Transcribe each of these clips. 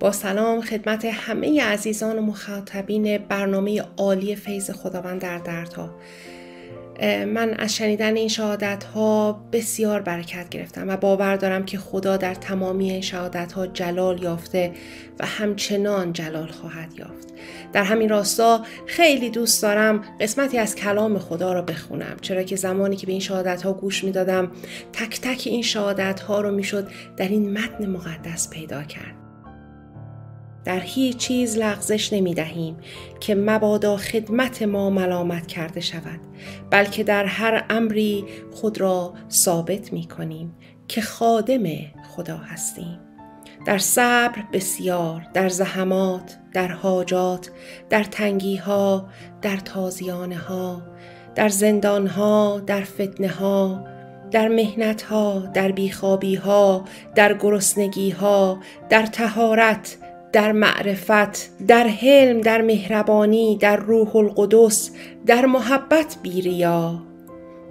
با سلام خدمت همه عزیزان و مخاطبین برنامه عالی فیض خداوند در دردها. من از شنیدن این شهادت ها بسیار برکت گرفتم و باور دارم که خدا در تمامی این شهادت ها جلال یافته و همچنان جلال خواهد یافت. در همین راستا خیلی دوست دارم قسمتی از کلام خدا را بخونم چرا که زمانی که به این شهادت ها گوش می دادم تک تک این شهادت ها رو می‌شد در این متن مقدس پیدا کرد. در هیچ چیز لغزش نمی دهیم که مبادا خدمت ما ملامت کرده شود بلکه در هر امری خود را ثابت می کنیم که خادم خدا هستیم. در صبر بسیار در زحمات در حاجات در تنگی ها در تازیانه ها در زندان ها در فتنه ها در مهنت ها در بیخوابی ها در گرسنگی ها در تهارت در معرفت در حلم در مهربانی در روح القدس در محبت بیریا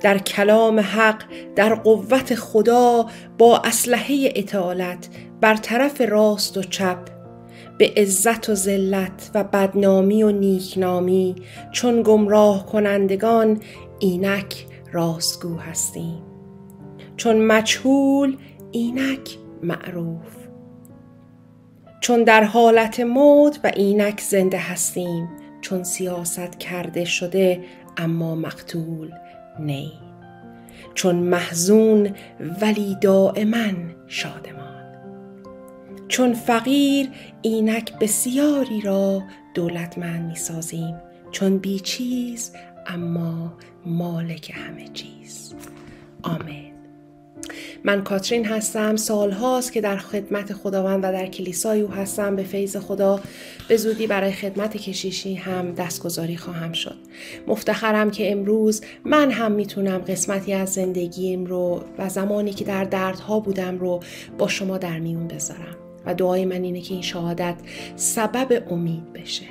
در کلام حق در قوت خدا با اسلحه اطالت بر طرف راست و چپ. به عزت و ذلت و بدنامی و نیکنامی چون گمراه کنندگان اینک راستگو هستیم. چون مجهول اینک معروف. چون در حالت موت و اینک زنده هستیم چون سیاست کرده شده اما مقتول نی. چون محزون ولی دائما شادمان. چون فقیر اینک بسیاری را دولتمند می سازیم چون بیچیز اما مالک همه چیز. آمین. من کاترین هستم. سال هاست که در خدمت خداوند و در کلیسای او هستم. به فیض خدا به زودی برای خدمت کشیشی هم دستگذاری خواهم شد. مفتخرم که امروز من هم می‌تونم قسمتی از زندگیم رو و زمانی که در دردها بودم رو با شما در میون بذارم. و دعای من اینه که این شهادت سبب امید بشه.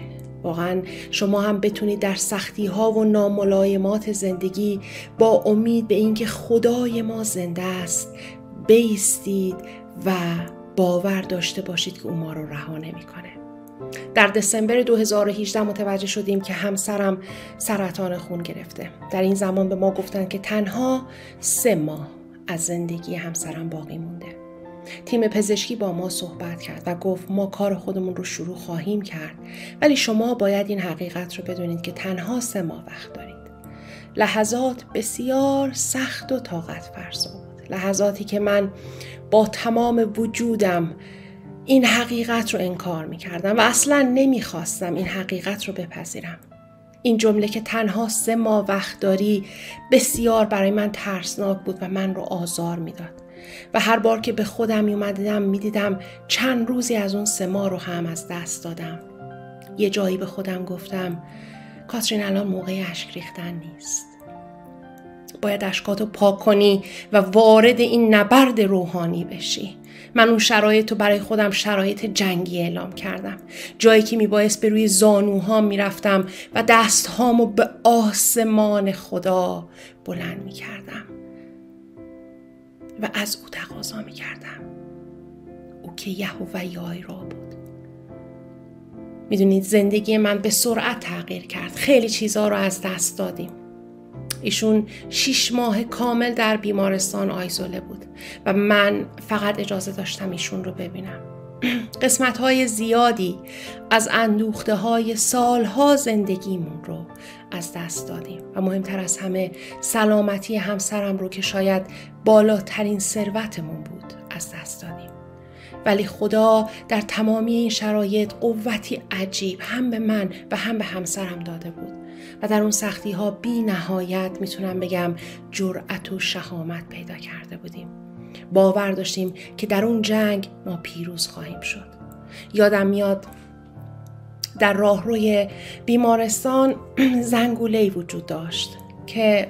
واقعا شما هم بتونید در سختی ها و ناملایمات زندگی با امید به اینکه خدای ما زنده است بیستید و باور داشته باشید که او ما رو رها نمی‌کنه. در دسامبر 2018 متوجه شدیم که همسرم سرطان خون گرفته. در این زمان به ما گفتن که تنها سه ماه از زندگی همسرم باقی مونده. تیم پزشکی با ما صحبت کرد و گفت ما کار خودمون رو شروع خواهیم کرد ولی شما باید این حقیقت رو بدونید که تنها سه ماه وقت دارید. لحظات بسیار سخت و طاقت فرسا بود لحظاتی که من با تمام وجودم این حقیقت رو انکار می کردم و اصلا نمی‌خواستم این حقیقت رو بپذیرم. این جمله که تنها سه ماه وقت داری بسیار برای من ترسناک بود و من رو آزار می‌داد. و هر بار که به خودم می می‌دیدم چند روزی از اون سه ماه رو هم از دست دادم. یه جایی به خودم گفتم کاترین الان موقع اشک ریختن نیست. باید اشکاتو پاک کنی و وارد این نبرد روحانی بشی. من اون شرایط رو برای خودم شرایط جنگی اعلام کردم. جایی که میبایست به روی زانوها می‌رفتم و دستهامو به آسمان خدا بلند می‌کردم. و از او تقاضا می کردم او که یهوه یای را بود. می‌دونید زندگی من به سرعت تغییر کرد. خیلی چیزها رو از دست دادیم. ایشون شیش ماه کامل در بیمارستان آیزوله بود و من فقط اجازه داشتم ایشون رو ببینم. قسمت های زیادی از اندوخته های سالها زندگیمون رو از دست دادیم. و مهمتر از همه سلامتی همسرم رو که شاید بالاترین ثروتمون بود از دست دادیم. ولی خدا در تمامی این شرایط قوتی عجیب هم به من و هم به همسرم داده بود. و در اون سختی ها بی نهایت می‌تونم بگم جرأت و شهامت پیدا کرده بودیم. باور داشتیم که در اون جنگ ما پیروز خواهیم شد. یادم میاد در راهروی بیمارستان زنگوله وجود داشت که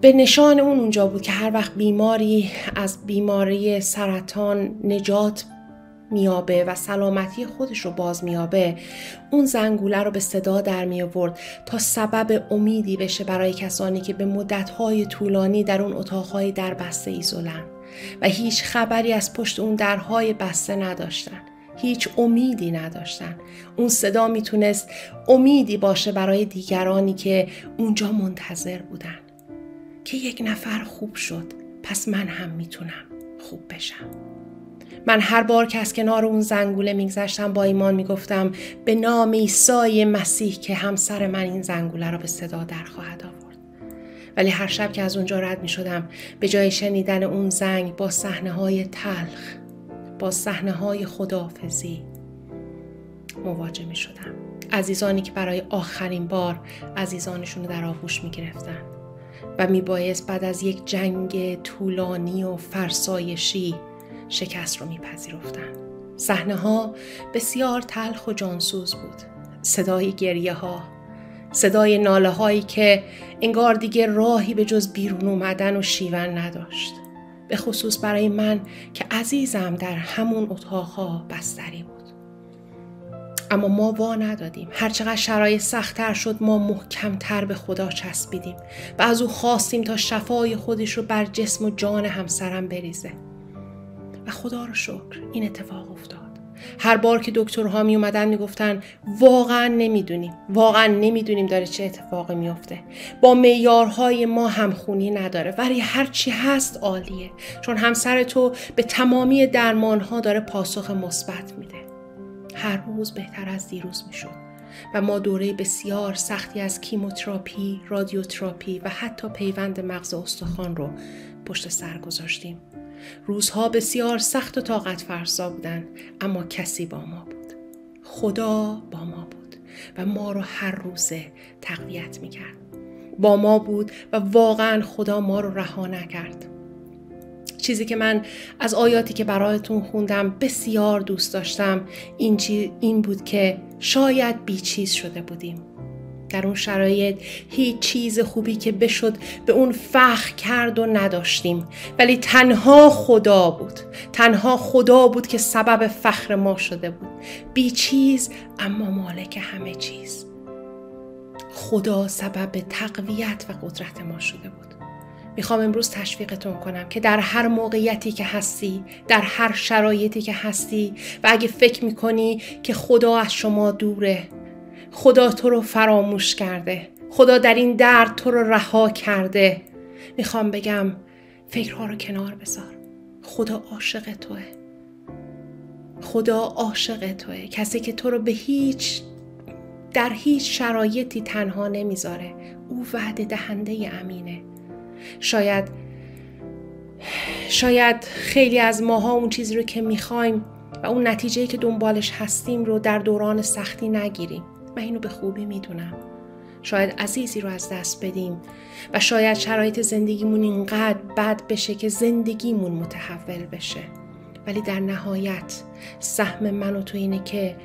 به نشان اون اونجا بود که هر وقت بیماری از بیماری سرطان نجات میابه و سلامتی خودش رو باز میابه اون زنگوله رو به صدا در می آورد تا سبب امیدی بشه برای کسانی که به مدتهای طولانی در اون اتاقهای در بسته ایزولن و هیچ خبری از پشت اون درهای بسته نداشتن هیچ امیدی نداشتن. اون صدا می‌تونست امیدی باشه برای دیگرانی که اونجا منتظر بودن. که یک نفر خوب شد پس من هم می‌تونم خوب بشم. من هر بار که از کنار اون زنگوله میگذشتم با ایمان می‌گفتم به نام عیسی مسیح که همسر من این زنگوله را به صدا در خواهد آورد. ولی هر شب که از اونجا رد می شدم به جای شنیدن اون زنگ با صحنه های تلخ با صحنه های خدافزی مواجه می شدم عزیزانی که برای آخرین بار عزیزانشون رو در آغوش می گرفتن و می بعد از یک جنگ طولانی و فرسایشی شکست رو میپذیرفتن. صحنه ها بسیار تلخ و جانسوز بود. صدای گریه ها، صدای ناله هایی که انگار دیگه راهی به جز بیرون اومدن و شیون نداشت. به خصوص برای من که عزیزم در همون اتاقها بستری بود. اما ما وا ندادیم هرچقدر شرایط سختتر شد ما محکمتر به خدا چسبیدیم و از او خواستیم تا شفای خودش رو بر جسم و جان همسرم بریزه و خدا رو شکر این اتفاق افتاد. هر بار که دکترها می اومدن می‌گفتن واقعا نمی‌دونیم واقعا نمی‌دونیم داره چه اتفاقی میفته با معیارهای ما همخونی نداره ولی هرچی هست عالیه. چون همسر تو به تمامی درمانها داره پاسخ مثبت میده. هر روز بهتر از دیروز می‌شد. و ما دوره بسیار سختی از کیموتراپی، رادیوتراپی و حتی پیوند مغز استخوان رو پشت سر گذاشتیم. روزها بسیار سخت و طاقت فرسا بودند اما کسی با ما بود. خدا با ما بود و ما رو هر روزه تقویت می‌کرد. با ما بود و واقعا خدا ما رو رها نکرد. چیزی که من از آیاتی که برایتون خوندم بسیار دوست داشتم این, این بود که شاید بیچیز شده بودیم. در اون شرایط هیچ چیز خوبی که بشد به اون فخر کرد و نداشتیم. ولی تنها خدا بود. تنها خدا بود که سبب فخر ما شده بود. بی چیز اما مالک همه چیز. خدا سبب تقویت و قدرت ما شده بود. می‌خوام امروز تشویقتون کنم که در هر موقعیتی که هستی در هر شرایطی که هستی و اگه فکر می‌کنی که خدا از شما دوره خدا تو رو فراموش کرده. خدا در این درد تو رو رها کرده. می‌خوام بگم فکرها رو کنار بذار. خدا عاشق توه. خدا عاشق توه. کسی که تو رو به هیچ در هیچ شرایطی تنها نمی‌ذاره. او وعده دهنده امینه. شاید شاید خیلی از ماها اون چیزی رو که می‌خوایم و اون نتیجه که دنبالش هستیم رو در دوران سختی نگیریم. من اینو به خوبی می‌دونم. شاید عزیزی رو از دست بدیم و شاید شرایط زندگیمون اینقدر بد بشه که زندگیمون متحول بشه. ولی در نهایت سهم من و تو اینه که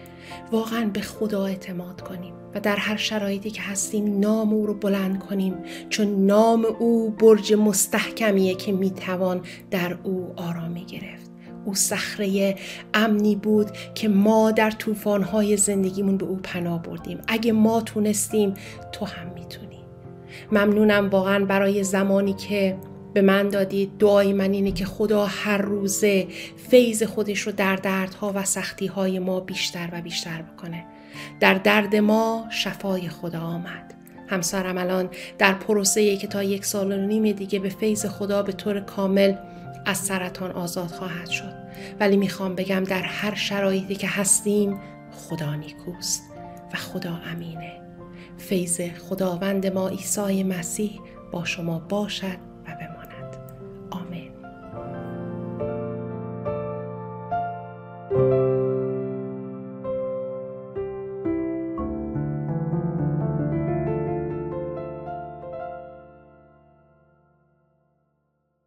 واقعا به خدا اعتماد کنیم و در هر شرایطی که هستیم نام او رو بلند کنیم چون نام او برج مستحکمیه که می‌توان در او آرامی گرفت. او صخره امنی بود که ما در طوفان‌های زندگیمون به او پناه بردیم. اگه ما تونستیم تو هم می‌تونی. ممنونم واقعا برای زمانی که به من دادید. دعای من اینه که خدا هر روزه فیض خودش رو در دردها و سختیهای ما بیشتر و بیشتر بکنه. در درد ما شفای خدا آمد. همسرم الان در پروسه که تا یک سال و نیم دیگه به فیض خدا به طور کامل از سرطان آزاد خواهد شد. ولی می‌خوام بگم در هر شرایطی که هستیم خدا نیکوست و خدا امینه. فیض خداوند ما عیسی مسیح با شما باشد.